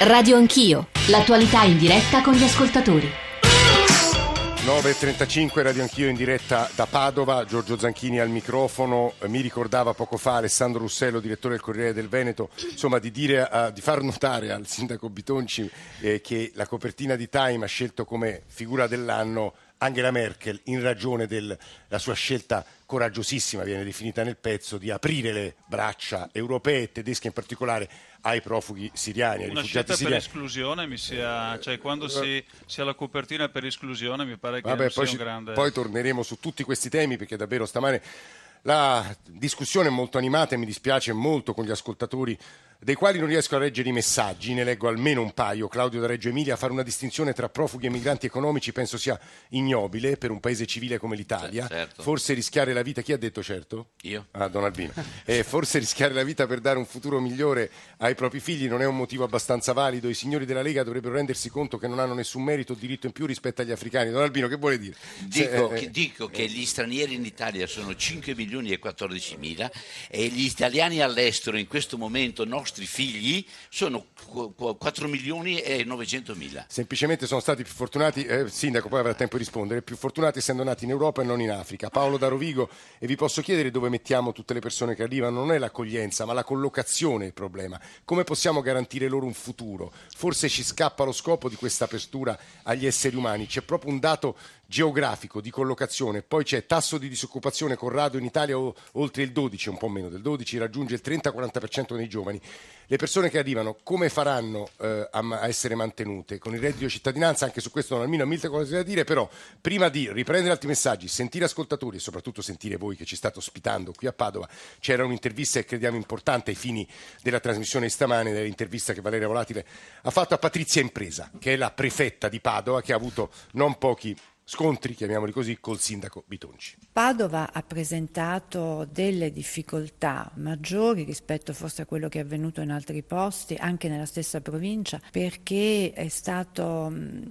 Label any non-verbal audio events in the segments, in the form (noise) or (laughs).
Radio Anch'io, l'attualità in diretta con gli ascoltatori. 9.35 Radio Anch'io in diretta da Padova, Giorgio Zanchini al microfono, mi ricordava poco fa Alessandro Russello, direttore del Corriere del Veneto, insomma di, dire, uh, di far notare al sindaco Bitonci eh, che la copertina di Time ha scelto come figura dell'anno Angela Merkel in ragione della sua scelta coraggiosissima, viene definita nel pezzo, di aprire le braccia europee e tedesche in particolare ai profughi siriani, ai Una rifugiati scelta siriani. per esclusione mi sia, cioè quando si, si ha la copertina per esclusione mi pare che Vabbè, poi, sia un grande... poi torneremo su tutti questi temi perché davvero stamane la discussione è molto animata e mi dispiace molto con gli ascoltatori dei quali non riesco a leggere i messaggi, ne leggo almeno un paio. Claudio da Reggio Emilia, fare una distinzione tra profughi e migranti economici penso sia ignobile per un paese civile come l'Italia. Sì, certo. Forse rischiare la vita, chi ha detto certo? Io? Ah, Don Albino. Eh, forse rischiare la vita per dare un futuro migliore ai propri figli non è un motivo abbastanza valido. I signori della Lega dovrebbero rendersi conto che non hanno nessun merito o diritto in più rispetto agli africani. Don Albino, che vuole dire? Dico, eh, che, dico che gli stranieri in Italia sono 5 milioni e 14 mila e gli italiani all'estero in questo momento, nostri figli, sono qu- qu- 4 milioni e 900 mila. Semplicemente sono stati più fortunati, eh, Sindaco poi avrà tempo di rispondere, più fortunati essendo nati in Europa e non in Africa. Paolo da Rovigo, e vi posso chiedere dove mettiamo tutte le persone che arrivano? Non è l'accoglienza, ma la collocazione il problema. Come possiamo garantire loro un futuro? Forse ci scappa lo scopo di questa apertura agli esseri umani. C'è proprio un dato geografico di collocazione, poi c'è tasso di disoccupazione Corrado in Italia oltre il 12, un po' meno del 12, raggiunge il 30-40% dei giovani. Le persone che arrivano come faranno eh, a, essere mantenute? Con il reddito di cittadinanza, anche su questo non almeno molte cose da dire, però prima di riprendere altri messaggi, sentire ascoltatori e soprattutto sentire voi che ci state ospitando qui a Padova, c'era un'intervista che crediamo importante ai fini della trasmissione di stamane, dell'intervista che Valeria Volatile ha fatto a Patrizia Impresa, che è la prefetta di Padova, che ha avuto non pochi scontri, chiamiamoli così, col sindaco Bitonci. Padova ha presentato delle difficoltà maggiori rispetto forse a quello che è avvenuto in altri posti, anche nella stessa provincia, perché è stato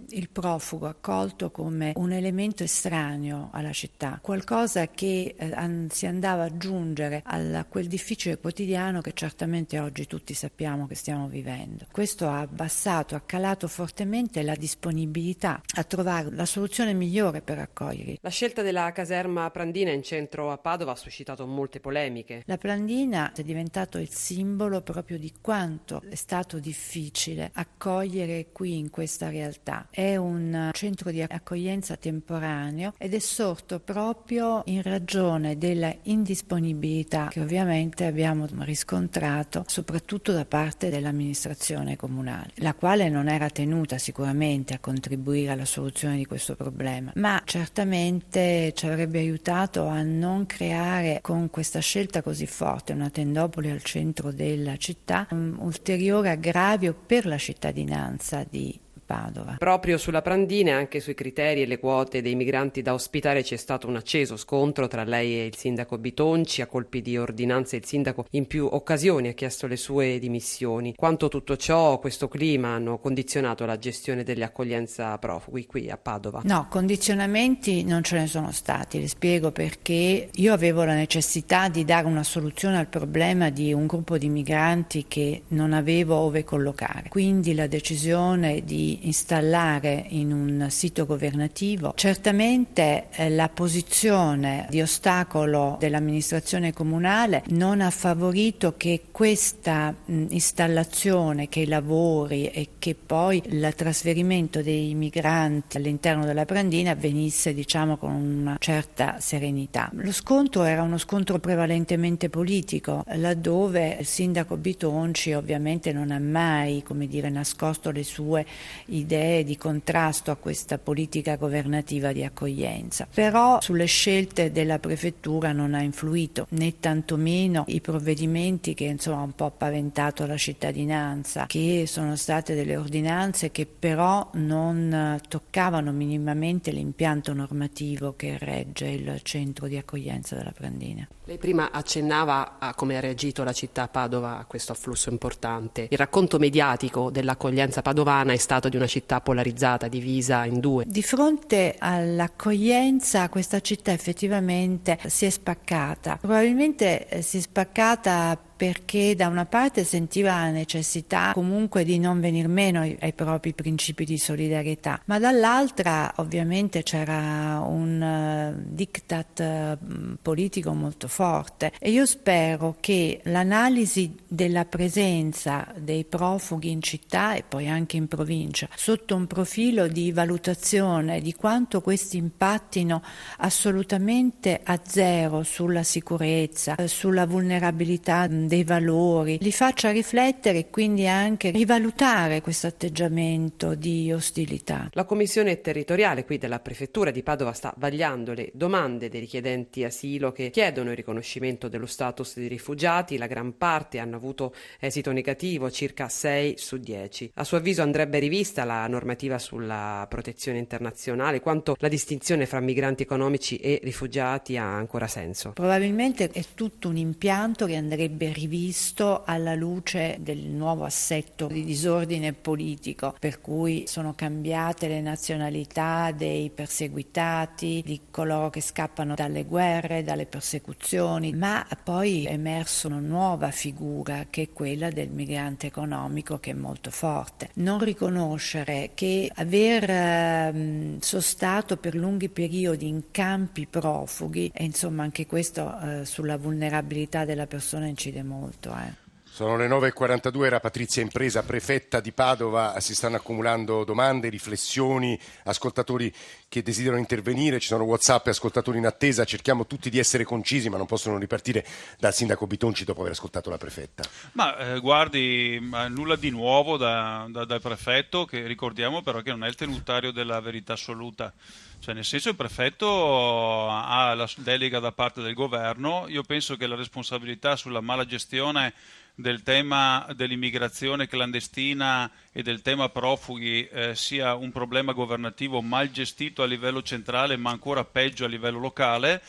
il profugo accolto come un elemento estraneo alla città, qualcosa che eh, si andava ad aggiungere a quel difficile quotidiano che certamente oggi tutti sappiamo che stiamo vivendo. Questo ha abbassato, ha calato fortemente la disponibilità a trovare la soluzione migliore per accoglierli. La scelta della caserma Prandina in centro a Padova ha suscitato molte polemiche. La Plandina è diventato il simbolo proprio di quanto è stato difficile accogliere qui in questa realtà. È un centro di accoglienza temporaneo ed è sorto proprio in ragione della indisponibilità che ovviamente abbiamo riscontrato soprattutto da parte dell'amministrazione comunale, la quale non era tenuta sicuramente a contribuire alla soluzione di questo problema, ma certamente ci avrebbe aiutato a non creare con questa scelta così forte una tendopoli al centro della città un ulteriore aggravio per la cittadinanza di Padova. Proprio sulla Prandina e anche sui criteri e le quote dei migranti da ospitare c'è stato un acceso scontro tra lei e il sindaco Bitonci. A colpi di ordinanze il sindaco in più occasioni ha chiesto le sue dimissioni. Quanto tutto ciò, questo clima, hanno condizionato la gestione dell'accoglienza profughi qui a Padova? No, condizionamenti non ce ne sono stati, le spiego perché io avevo la necessità di dare una soluzione al problema di un gruppo di migranti che non avevo ove collocare. Quindi la decisione di installare in un sito governativo certamente eh, la posizione di ostacolo dell'amministrazione comunale non ha favorito che questa installazione, che i lavori e che poi il trasferimento dei migranti all'interno della Brandina avvenisse diciamo con una certa serenità. Lo scontro era uno scontro prevalentemente politico, laddove il sindaco Bitonci ovviamente non ha mai, come dire, nascosto le sue idee di contrasto a questa politica governativa di accoglienza. Però sulle scelte della prefettura non ha influito né tantomeno i provvedimenti che insomma un po' paventato la cittadinanza, che sono state delle ordinanze che però non toccavano minimamente l'impianto normativo che regge il centro di accoglienza della Prandina. Lei prima accennava a come ha reagito la città Padova a questo afflusso importante. Il racconto mediatico dell'accoglienza padovana è stato di una città polarizzata, divisa in due. Di fronte all'accoglienza questa città effettivamente si è spaccata, probabilmente eh, si è spaccata perché da una parte sentiva la necessità comunque di non venir meno ai, ai propri principi di solidarietà, ma dall'altra ovviamente c'era un uh, diktat uh, politico molto forte. E io spero che l'analisi della presenza dei profughi in città e poi anche in provincia sotto un profilo di valutazione di quanto questi impattino assolutamente a zero sulla sicurezza, sulla vulnerabilità dei valori, li faccia riflettere e quindi anche rivalutare questo atteggiamento di ostilità. La commissione territoriale qui della prefettura di Padova sta vagliando le domande dei richiedenti asilo che chiedono il riconoscimento dello status di rifugiati, la gran parte hanno avuto esito negativo, circa 6 su 10. A suo avviso andrebbe rivista la normativa sulla protezione internazionale, quanto la distinzione fra migranti economici e rifugiati ha ancora senso? Probabilmente è tutto un impianto che andrebbe rivisto alla luce del nuovo assetto di disordine politico, per cui sono cambiate le nazionalità dei perseguitati, di coloro che scappano dalle guerre, dalle persecuzioni, ma poi è emerso una nuova figura che è quella del migrante economico che è molto forte. Non riconoscere che aver eh, sostato per lunghi periodi in campi profughi, e insomma anche questo eh, sulla vulnerabilità della persona incide molto. Eh. Sono le 9.42, era Patrizia Impresa, prefetta di Padova, si stanno accumulando domande, riflessioni, ascoltatori che desiderano intervenire, ci sono Whatsapp e ascoltatori in attesa, cerchiamo tutti di essere concisi ma non possono ripartire dal sindaco Bitonci dopo aver ascoltato la prefetta. Ma eh, guardi, nulla di nuovo da, da, dal prefetto, che ricordiamo però che non è il tenutario della verità assoluta. Cioè, nel senso il prefetto ha la delega da parte del governo, io penso che la responsabilità sulla mala gestione del tema dell'immigrazione clandestina e del tema profughi eh, sia un problema governativo mal gestito a livello centrale ma ancora peggio a livello locale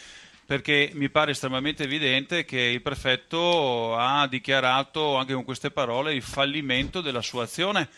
perché mi pare estremamente evidente che il prefetto ha dichiarato anche con queste parole il fallimento della sua azione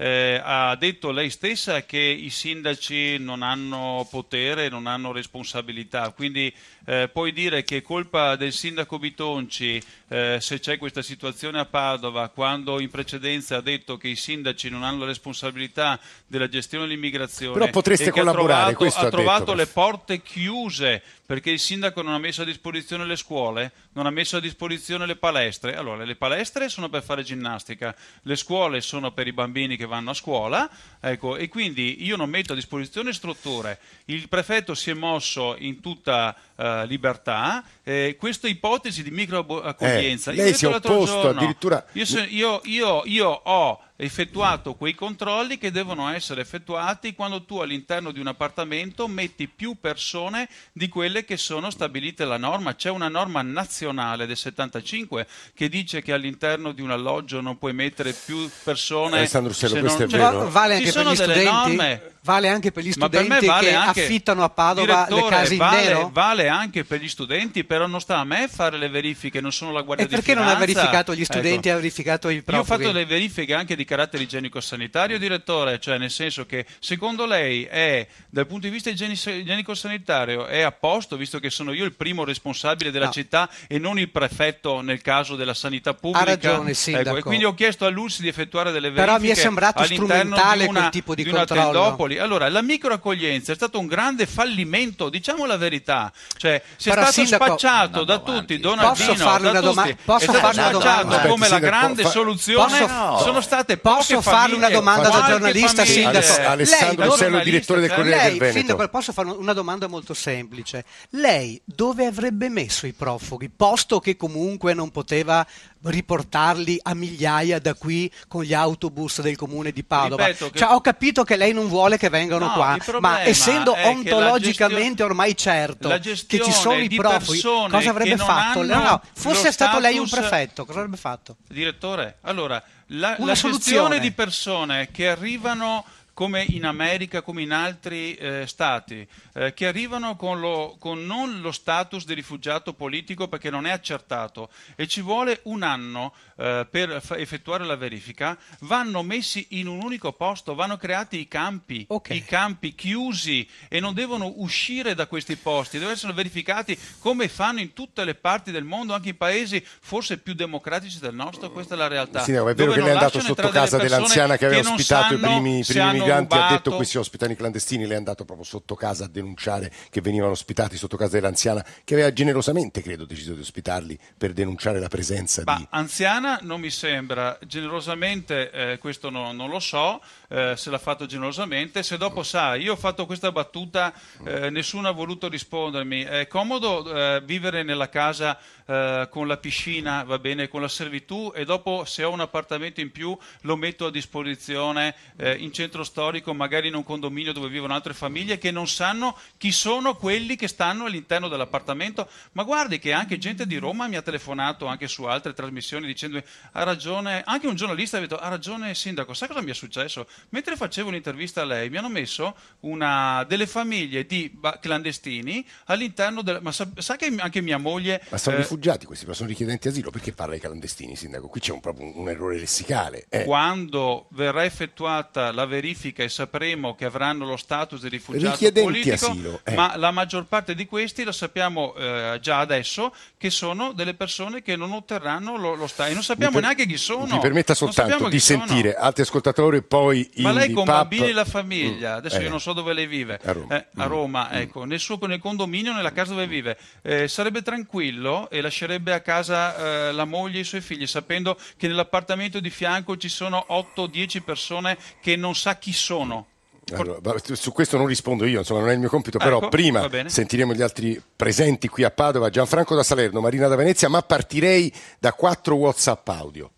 eh, ha detto lei stessa che i sindaci non hanno potere, non hanno responsabilità, quindi eh, puoi dire che è colpa del sindaco Bitonci eh, se c'è questa situazione a Padova, quando in precedenza ha detto che i sindaci non hanno la responsabilità della gestione dell'immigrazione Però potreste collaborare, ha trovato, ha trovato detto, le porte chiuse perché il sindaco non ha messo a disposizione le scuole, non ha messo a disposizione le palestre. Allora, le palestre sono per fare ginnastica, le scuole sono per i bambini che vanno a scuola, ecco, e quindi io non metto a disposizione strutture. Il prefetto si è mosso in tutta uh, libertà, eh, questa ipotesi di microaccoglienza. Eh, lei si è opposto giorno, addirittura... Io, io, io, io ho effettuato quei controlli che devono essere effettuati quando tu all'interno di un appartamento metti più persone di quelle che sono stabilite la norma. C'è una norma nazionale del 75 che dice che all'interno di un alloggio non puoi mettere più persone. Alessandro Russello, questo non... è vero. Vale anche per gli studenti? Norme. Vale anche per gli studenti per vale che anche, affittano a Padova le case in vale, nero? Vale anche per gli studenti, però non sta a me fare le verifiche, non sono la Guardia e di Finanza. Perché non ha verificato gli studenti, ecco. ha verificato i profughi? Io ho fatto le verifiche anche di carattere igienico-sanitario, direttore, cioè nel senso che secondo lei è, dal punto di vista igienico-sanitario, è a posto, visto che sono io il primo responsabile della no. città e non il prefetto nel caso della sanità pubblica? Ha ragione, sindaco. Ecco, e quindi ho chiesto a Luzzi di effettuare delle verifiche Però mi è sembrato strumentale di una, quel tipo di, di controllo. Allora, la microaccoglienza è stato un grande fallimento, diciamo la verità. Cioè, si è Però, stato sindaco, spacciato da tutti, Donaldino, posso farle una domanda? Posso è stato farle una spacciato domanda? come la grande fa... soluzione. Posso, sono state posso farle una domanda da giornalista, famiglia. sindaco? Alessandro lei, Russello, direttore del Corriere lei, del Veneto. Sindaco, posso fare una domanda molto semplice. Lei dove avrebbe messo i profughi, posto che comunque non poteva riportarli a migliaia da qui con gli autobus del comune di Padova. Che... Cioè, ho capito che lei non vuole che vengano no, qua, ma essendo ontologicamente gestione... ormai certo che ci sono i profughi, cosa avrebbe fatto? No, no, fosse stato lei un prefetto, cosa avrebbe fatto? Direttore, allora, la, la gestione di persone che arrivano come in America, come in altri eh, stati, eh, che arrivano con, lo, con, non lo status di rifugiato politico perché non è accertato e ci vuole un anno eh, per effettuare la verifica, vanno messi in un unico posto, vanno creati i campi, okay. i campi chiusi e non devono uscire da questi posti, devono essere verificati come fanno in tutte le parti del mondo, anche in paesi forse più democratici del nostro, questa è la realtà. Sì, no, è vero che lei è andato sotto casa dell'anziana che aveva ospitato i primi, primi migranti, rubato... ha detto qui si ospitano i clandestini, lei è andato proprio sotto casa a denunciare che venivano ospitati sotto casa dell'anziana, che aveva generosamente, credo, deciso di ospitarli per denunciare la presenza bah, di... Anziana non mi sembra, generosamente eh, questo no, non lo so, eh, se l'ha fatto generosamente, se dopo sa, io ho fatto questa battuta, eh, nessuno ha voluto rispondermi, è comodo eh, vivere nella casa eh, con la piscina, va bene, con la servitù e dopo se ho un appartamento in più lo metto a disposizione eh, in centro storico, magari in un condominio dove vivono altre famiglie che non sanno chi sono quelli che stanno all'interno dell'appartamento. Ma guardi che anche gente di Roma mi ha telefonato anche su altre trasmissioni dicendo ha ragione, anche un giornalista ha detto ha ragione sindaco, sa cosa mi è successo? Mentre facevo un'intervista a lei mi hanno messo una, delle famiglie di clandestini all'interno del... Ma sa, sa che anche mia moglie... Ma sono eh, rifugiati questi, ma sono richiedenti asilo, perché parla ai clandestini, sindaco? Qui c'è un, proprio un, un errore lessicale. Eh. Quando verrà effettuata la verifica e sapremo che avranno lo status di rifugiato richiedenti politico, asilo, eh. ma la maggior parte di questi lo sappiamo eh, già adesso che sono delle persone che non otterranno lo, lo status e non sappiamo per, neanche chi sono. Mi permetta soltanto di sentire sono. altri ascoltatori poi Ma lei con pub... bambini e la famiglia, mm, adesso io eh. non so dove lei vive, a Roma, eh, a mm. Roma mm. ecco, nel, suo, nel condominio, nella casa dove vive, sarebbe tranquillo e lascerebbe a casa eh, la moglie e i suoi figli, sapendo che nell'appartamento di fianco ci sono 8-10 persone che non sa chi sono. Allora, su questo non rispondo io, insomma non è il mio compito, però ecco, prima sentiremo gli altri presenti qui a Padova, Gianfranco da Salerno, Marina da Venezia, ma partirei da quattro WhatsApp audio.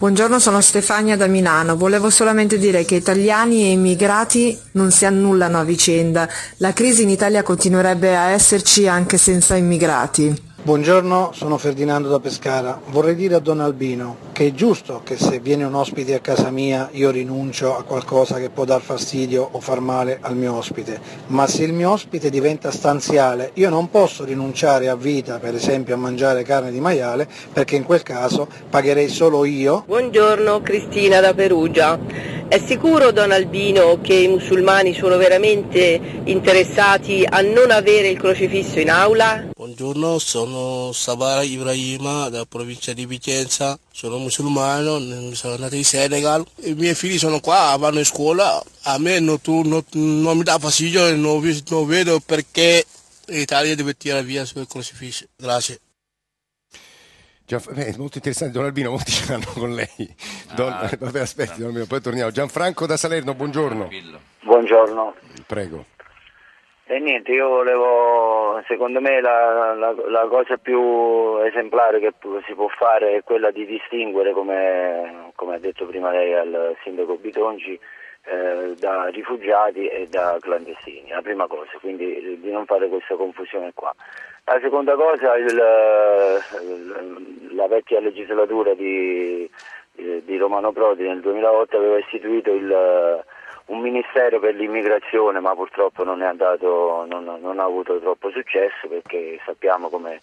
Buongiorno, sono Stefania da Milano. Volevo solamente dire che italiani e immigrati non si annullano a vicenda. La crisi in Italia continuerebbe a esserci anche senza immigrati. Buongiorno, sono Ferdinando da Pescara. Vorrei dire a Don Albino che è giusto che se viene un ospite a casa mia io rinuncio a qualcosa che può dar fastidio o far male al mio ospite, ma se il mio ospite diventa stanziale io non posso rinunciare a vita, per esempio a mangiare carne di maiale, perché in quel caso pagherei solo io. Buongiorno, Cristina da Perugia. È sicuro Don Albino che i musulmani sono veramente interessati a non avere il crocifisso in aula? Buongiorno, sono Sabara Ibrahima da provincia di Vicenza, sono musulmano, sono nato in Senegal, i miei figli sono qua, vanno in scuola, a me non, non, non mi dà fastidio, non, non vedo perché l'Italia deve tirare via il crocifisso. Grazie. Beh, è molto interessante, Don Albino, molti ce l'hanno con lei. Don, ah, vabbè, aspetti, Don Albino, poi torniamo. Gianfranco da Salerno, buongiorno. Buongiorno. Prego. E niente, io volevo, secondo me la, la, la, cosa più esemplare che si può fare è quella di distinguere, come, come ha detto prima lei al sindaco Bitonci, eh, da rifugiati e da clandestini, la prima cosa, quindi di non fare questa confusione qua. La seconda cosa, il, la vecchia legislatura di, di, Romano Prodi nel 2008 aveva istituito il, un ministero per l'immigrazione, ma purtroppo non, andato, non, non ha avuto troppo successo perché sappiamo come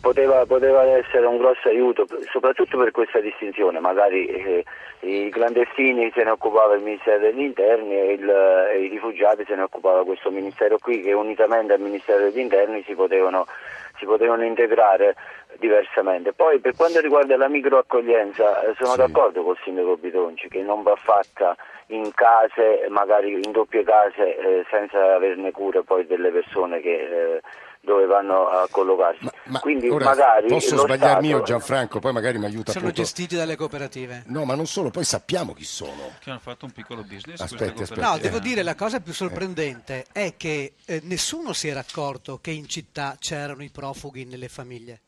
poteva, poteva, essere un grosso aiuto, soprattutto per questa distinzione, magari eh, i clandestini se ne occupava il Ministero degli Interni e, il, e, i rifugiati se ne occupava questo Ministero qui che unitamente al Ministero degli Interni si potevano, si potevano integrare diversamente. Poi per quanto riguarda la microaccoglienza eh, sono sì. d'accordo col sindaco Bitonci che non va fatta in case, magari in doppie case, eh, senza averne cura poi delle persone che eh, dove vanno a collocarsi. Ma, ma Quindi magari posso sbagliarmi io Gianfranco, poi magari mi aiuta Sono appunto... gestiti dalle cooperative. No, ma non solo, poi sappiamo chi sono. Che hanno fatto un piccolo business. Aspetti, aspetti. No, devo dire la cosa più sorprendente è che eh, nessuno si era accorto che in città c'erano i profughi nelle famiglie.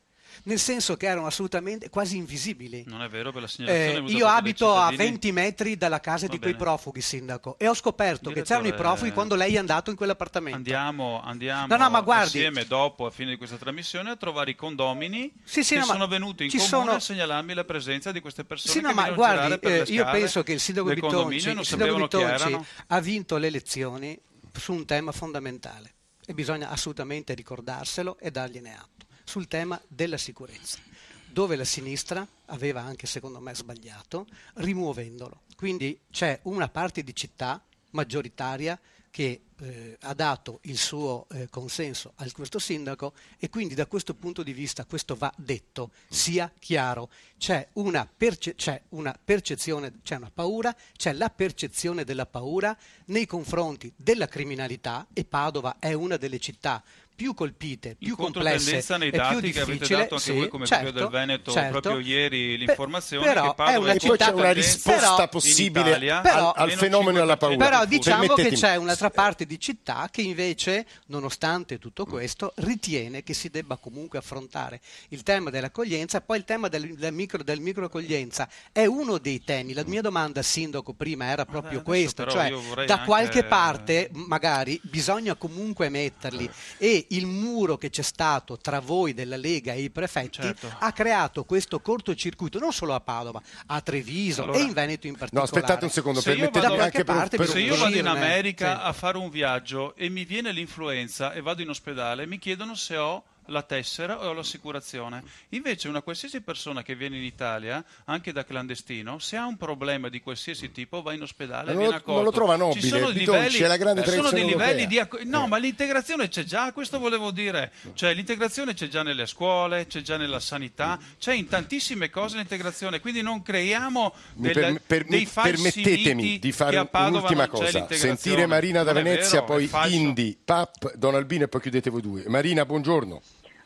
Nel senso che erano assolutamente quasi invisibili. Non è vero, per la segnalazione Eh, io abito a cittadini. 20 metri dalla casa Va di quei bene. profughi, sindaco, e ho scoperto che c'erano i Direttore, profughi quando lei è andato in quell'appartamento. Andiamo, andiamo No, no, ma guardi- assieme dopo, a fine di questa trasmissione, a trovare i condomini Sì, sì, che no, sono venuti in comune sono- a segnalarmi la presenza di queste persone Sì, no, che ma guardi, eh, io penso che il sindaco Bitonci, il sindaco Bitonci ha vinto le elezioni su un tema fondamentale e bisogna assolutamente ricordarselo e dargliene atto, sul tema della sicurezza, dove la sinistra aveva anche secondo me sbagliato, rimuovendolo. Quindi c'è una parte di città maggioritaria che eh, ha dato il suo eh, consenso a questo sindaco e quindi da questo punto di vista questo va detto, sia chiaro. C'è una, perce- c'è una percezione, c'è una paura, c'è la percezione della paura nei confronti della criminalità e Padova è una delle città più colpite, più complesse nei e più dati che avete difficile, dato anche sì, voi come certo, del Veneto certo. proprio ieri Pe- l'informazione però che Padova è una città una risposta Però- possibile Italia, al, al meno fenomeno e alla paura. Però diciamo che c'è un'altra parte di città che invece, nonostante tutto questo, ritiene che si debba comunque affrontare il tema dell'accoglienza. Poi il tema del, del micro, del microaccoglienza è uno dei temi. La mia domanda, sindaco, prima era proprio però cioè da anche- qualche parte, magari, bisogna comunque metterli. E il muro che c'è stato tra voi della Lega e i prefetti Certo. ha creato questo cortocircuito non solo a Padova, a Treviso Allora- e in Veneto in No, particolare. aspettate un secondo, Se io permettetemi vado- anche per, parte per Se io vado in uscirne, America sì. a fare un viaggio e mi viene l'influenza e vado in ospedale, mi chiedono se ho la tessera o l'assicurazione. Invece una qualsiasi persona che viene in Italia, anche da clandestino, se ha un problema di qualsiasi tipo va in ospedale e viene accolto. non lo trova Ci nobile, sono Bitonci, livelli, è la grande sono dei livelli di acco- No, Eh. ma l'integrazione c'è già, questo volevo dire. Cioè l'integrazione c'è già nelle scuole, c'è già nella sanità, c'è in tantissime cose l'integrazione, quindi non creiamo Mi del- per- per- dei falsi permettetemi di fare un'ultima c'è cosa. Sentire Marina da Non Venezia, vero, poi. Indy, Pap, Don Albino e poi chiudete voi due. Marina, buongiorno.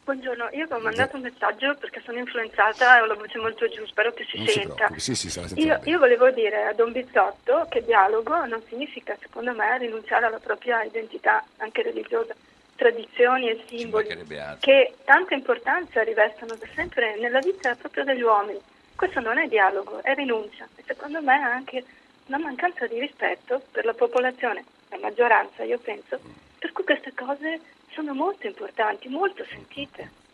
Buongiorno, io ho mandato un messaggio perché sono influenzata e ho la voce molto giù, spero che si Non si senta. preoccupi, sì, sì, sentiamo Io, io volevo dire a Don Bizzotto che dialogo non significa, secondo me, rinunciare alla propria identità anche religiosa, tradizioni e simboli che tanta importanza rivestono da sempre nella vita proprio degli uomini. Questo non è dialogo, è rinuncia. E secondo me è anche una mancanza di rispetto per la popolazione, la maggioranza, io penso, per cui queste cose sono molto importanti, molto sentite.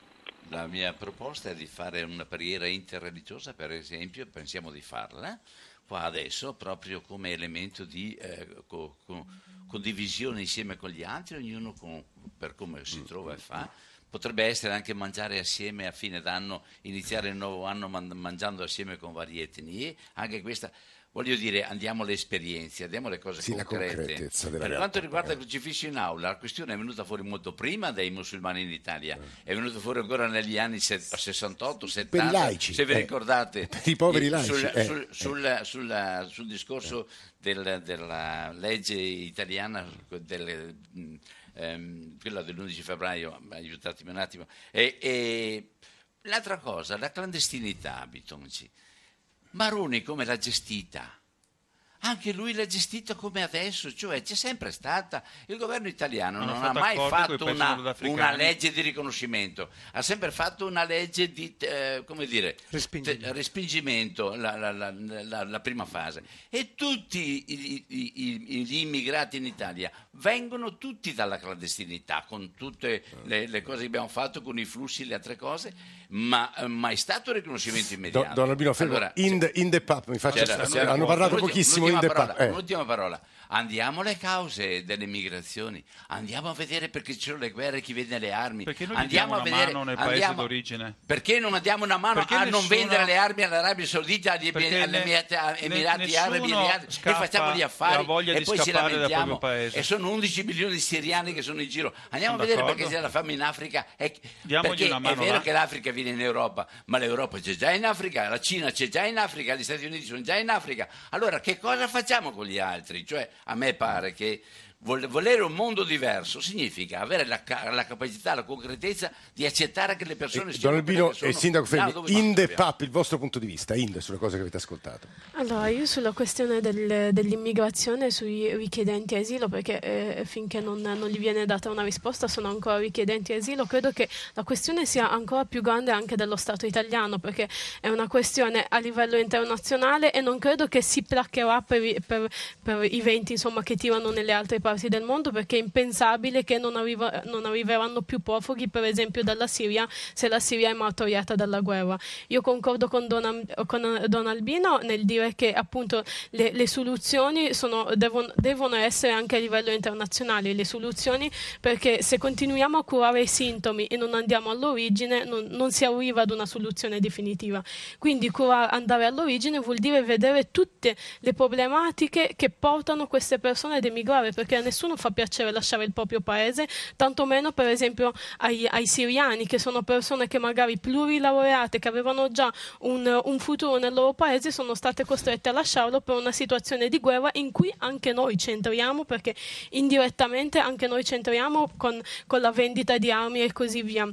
La mia proposta è di fare una preghiera interreligiosa, per esempio, pensiamo di farla qua adesso, proprio come elemento di eh, co- co- condivisione insieme con gli altri, ognuno con- per come si trova e fa. Potrebbe essere anche mangiare assieme a fine d'anno, iniziare il nuovo anno man- mangiando assieme con varie etnie, anche questa. Voglio dire, andiamo alle esperienze, andiamo alle cose Sì, concrete. Per realtà, quanto riguarda eh. il crocifisso in aula, la questione è venuta fuori molto prima dei musulmani in Italia, è venuta fuori ancora negli anni se- 68, 70, Per i laici, se vi eh. ricordate. (laughs) Per i poveri laici, Sul, eh, sul- eh. sul- sul- sul discorso del- della legge italiana, del, ehm, quella dell'11 febbraio, aiutatemi un attimo. E, e l'altra cosa, la clandestinità, Bitonci. Maroni come l'ha gestita? Anche lui l'ha gestita come adesso, cioè c'è sempre stata. Il governo italiano Hanno non ha mai fatto una, una legge di riconoscimento, ha sempre fatto una legge di eh, come dire, Respingimento. te- respingimento, la, la- la- la- la prima fase. E tutti i- i- i- gli immigrati in Italia vengono tutti dalla clandestinità, con tutte le, le cose che abbiamo fatto, con i flussi e le altre cose, ma eh, mai stato riconoscimento Do- immediato. Don Albino, fermo. Allora, in, the, in the Pap, mi faccia c'era- hanno parlato pochissimo in the parola, Pap. eh. L'ultima parola. Andiamo alle cause delle migrazioni, andiamo a vedere perché ci sono le guerre, chi vende le armi. Perché noi gli andiamo diamo a una vedere, mano nel paese andiamo- d'origine? Perché non andiamo una mano Perché a non nessuno- vendere le armi all'Arabia Saudita, agli Emirati, Arabi Emirati, e facciamo gli affari e poi ci lamentiamo. E sono 11 milioni di siriani che sono in giro. Andiamo Sono a vedere perché c'è la fame in Africa. E, Diamogli perché è vero là. che l'Africa viene in Europa, ma l'Europa c'è già in Africa, la Cina c'è già in Africa, gli Stati Uniti sono già in Africa. Allora che cosa facciamo con gli altri? Cioè, a me pare che volere un mondo diverso significa avere la, la capacità, la concretezza di accettare che le persone Eh, siano Don Albino e Sindaco Fermi, dove in the dobbiamo. pub, il vostro punto di vista, in the, sulle cose che avete ascoltato. Allora, io sulla questione del- dell'immigrazione, sui richiedenti asilo, perché eh, finché non, non gli viene data una risposta sono ancora richiedenti asilo, credo che la questione sia ancora più grande anche dello Stato italiano, perché è una questione a livello internazionale e non credo che si placcherà per, i- per- per i venti insomma, che tirano nelle altre parti del mondo, perché è impensabile che non, arriva- non arriveranno più profughi, per esempio dalla Siria, se la Siria è martoriata dalla guerra. Io concordo con Don, con Don Albino nel dire che appunto le, le soluzioni sono- devono, devono essere anche a livello internazionale, le soluzioni perché se continuiamo a curare i sintomi e non andiamo all'origine non, non si arriva ad una soluzione definitiva. Quindi curare, andare all'origine vuol dire vedere tutte le problematiche che portano queste persone ad emigrare perché nessuno fa piacere lasciare il proprio paese, tantomeno per esempio ai, ai siriani che sono persone che magari plurilaureate, che avevano già un, un futuro nel loro paese, sono state costrette a lasciarlo per una situazione di guerra in cui anche noi c'entriamo perché indirettamente anche noi c'entriamo con, con la vendita di armi e così via.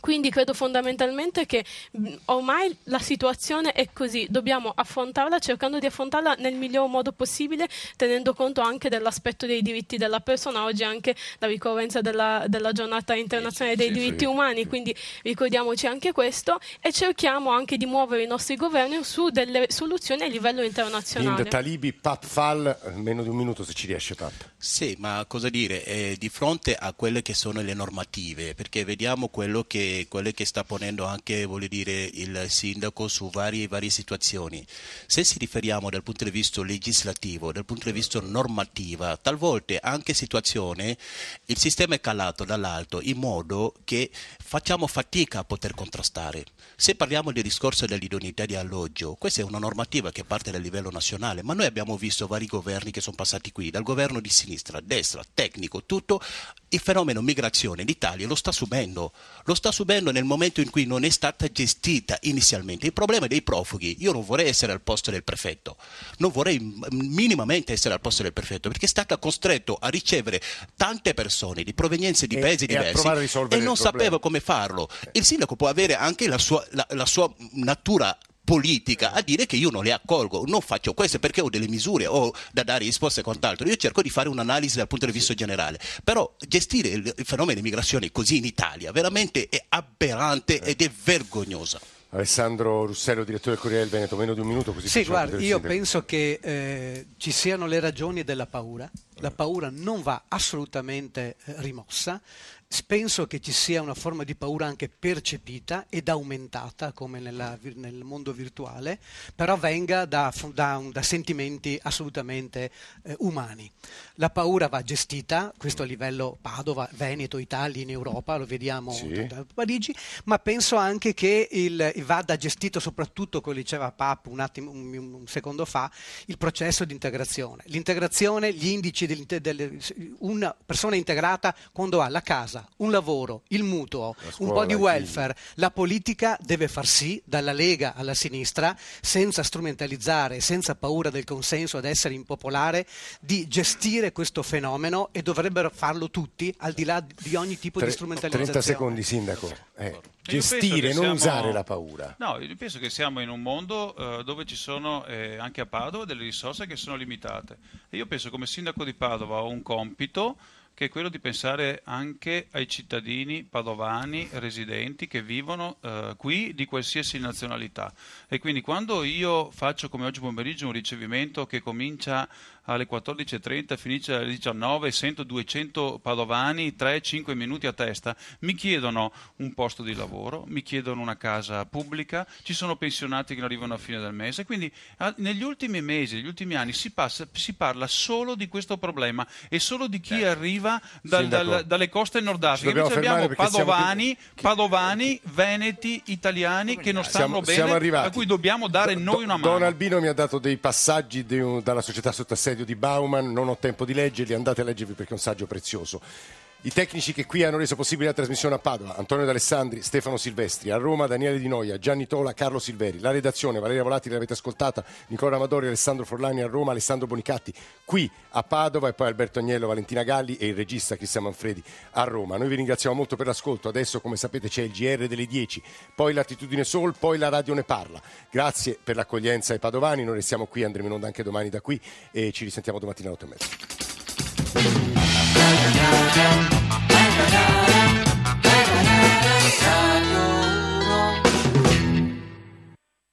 Quindi credo fondamentalmente che mh, ormai la situazione è così, dobbiamo affrontarla cercando di affrontarla nel miglior modo possibile, tenendo conto anche dell'aspetto dei diritti della persona. Oggi anche la ricorrenza della, della giornata internazionale dei sì, diritti sì. umani, quindi ricordiamoci anche questo e cerchiamo anche di muovere i nostri governi su delle soluzioni a livello In internazionale. the Talibi, Pap Fall, meno di un minuto se ci riesce Pap. Sì, ma cosa dire? Eh, di fronte a quelle che sono le normative, perché vediamo quello che, quello che sta ponendo anche dire, il sindaco su varie, varie situazioni. Se si riferiamo dal punto di vista legislativo, dal punto di vista normativa, talvolta anche situazione, il sistema è calato dall'alto in modo che facciamo fatica a poter contrastare. Se parliamo del discorso dell'idoneità di alloggio, questa è una normativa che parte dal livello nazionale, ma noi abbiamo visto vari governi che sono passati qui, dal governo di sinistra, destra, tecnico, tutto, il fenomeno migrazione l'Italia lo sta subendo, lo sta subendo nel momento in cui non è stata gestita inizialmente. Il problema dei profughi, io non vorrei essere al posto del prefetto, non vorrei minimamente essere al posto del prefetto, perché è stata costretto a ricevere tante persone di provenienze di E- paesi e diversi e non sapeva come farlo. Il sindaco può avere anche la sua, la- la sua natura politica a dire che io non le accolgo, non faccio questo perché ho delle misure, ho da dare risposte e quant'altro. Io cerco di fare un'analisi dal punto di vista generale, però gestire il, il fenomeno di migrazione così in Italia veramente è aberrante ed è vergognosa. Alessandro Russello, direttore del Corriere del Veneto, meno di un minuto così Sì, guarda, io penso che eh, ci siano le ragioni della paura. La paura non va assolutamente eh, rimossa. Penso che ci sia una forma di paura anche percepita ed aumentata, come nella nel mondo virtuale, però venga da, da da sentimenti assolutamente eh, umani. La paura va gestita, questo a livello Padova, Veneto, Italia, in Europa, lo vediamo Sì. da- Parigi, ma penso anche che il, vada gestito soprattutto, come diceva Pap un, attimo, un, un secondo fa, il processo di integrazione. L'integrazione, gli indici dell'inte- delle- una persona integrata quando ha la casa, un lavoro, il mutuo, un scuola, po' di welfare. La politica deve far sì, dalla Lega alla sinistra, senza strumentalizzare, senza paura del consenso ad essere impopolare, di gestire questo fenomeno e dovrebbero farlo tutti, al di là di ogni tipo Tre- di strumentalizzazione. 30 secondi, sindaco. Eh, gestire, che non siamo- usare la paura. No, io penso che siamo in un mondo eh, dove ci sono eh, anche a Padova delle risorse che sono limitate. E io penso come sindaco di Padova ho un compito che è quello di pensare anche ai cittadini padovani residenti che vivono eh, qui di qualsiasi nazionalità. E quindi quando io faccio come oggi pomeriggio un ricevimento che comincia alle 14.30 finisce alle 19 sento 200 padovani 3-5 minuti a testa. Mi chiedono un posto di lavoro mi chiedono una casa pubblica ci sono pensionati che non arrivano a fine del mese. Quindi negli ultimi mesi negli ultimi anni si, passa- si parla solo di questo problema e solo di chi arriva dal- dal- dalle coste Nord Africa. ci dobbiamo invece abbiamo perché siamo padovani padovani veneti italiani che non stanno Siamo- bene siamo a cui dobbiamo dare noi una mano. Don Albino mi ha dato dei passaggi di dalla società sotto assedio di Bauman, non ho tempo di leggerli, andate a leggervi perché è un saggio prezioso. I tecnici che qui hanno reso possibile la trasmissione a Padova, Antonio D'Alessandri, Stefano Silvestri, a Roma Daniele Di Noia, Gianni Tola, Carlo Silveri, la redazione Valeria Volati l'avete ascoltata, Nicola Amadori, Alessandro Forlani a Roma, Alessandro Bonicatti qui a Padova e poi Alberto Agnello, Valentina Galli e il regista Cristian Manfredi a Roma. Noi vi ringraziamo molto per l'ascolto, adesso come sapete c'è il GR delle 10, poi l'attitudine Sol, poi la radio ne parla. Grazie per l'accoglienza ai padovani, noi restiamo qui, andremo in onda anche domani da qui e ci risentiamo domattina alle Dun, dun, dun,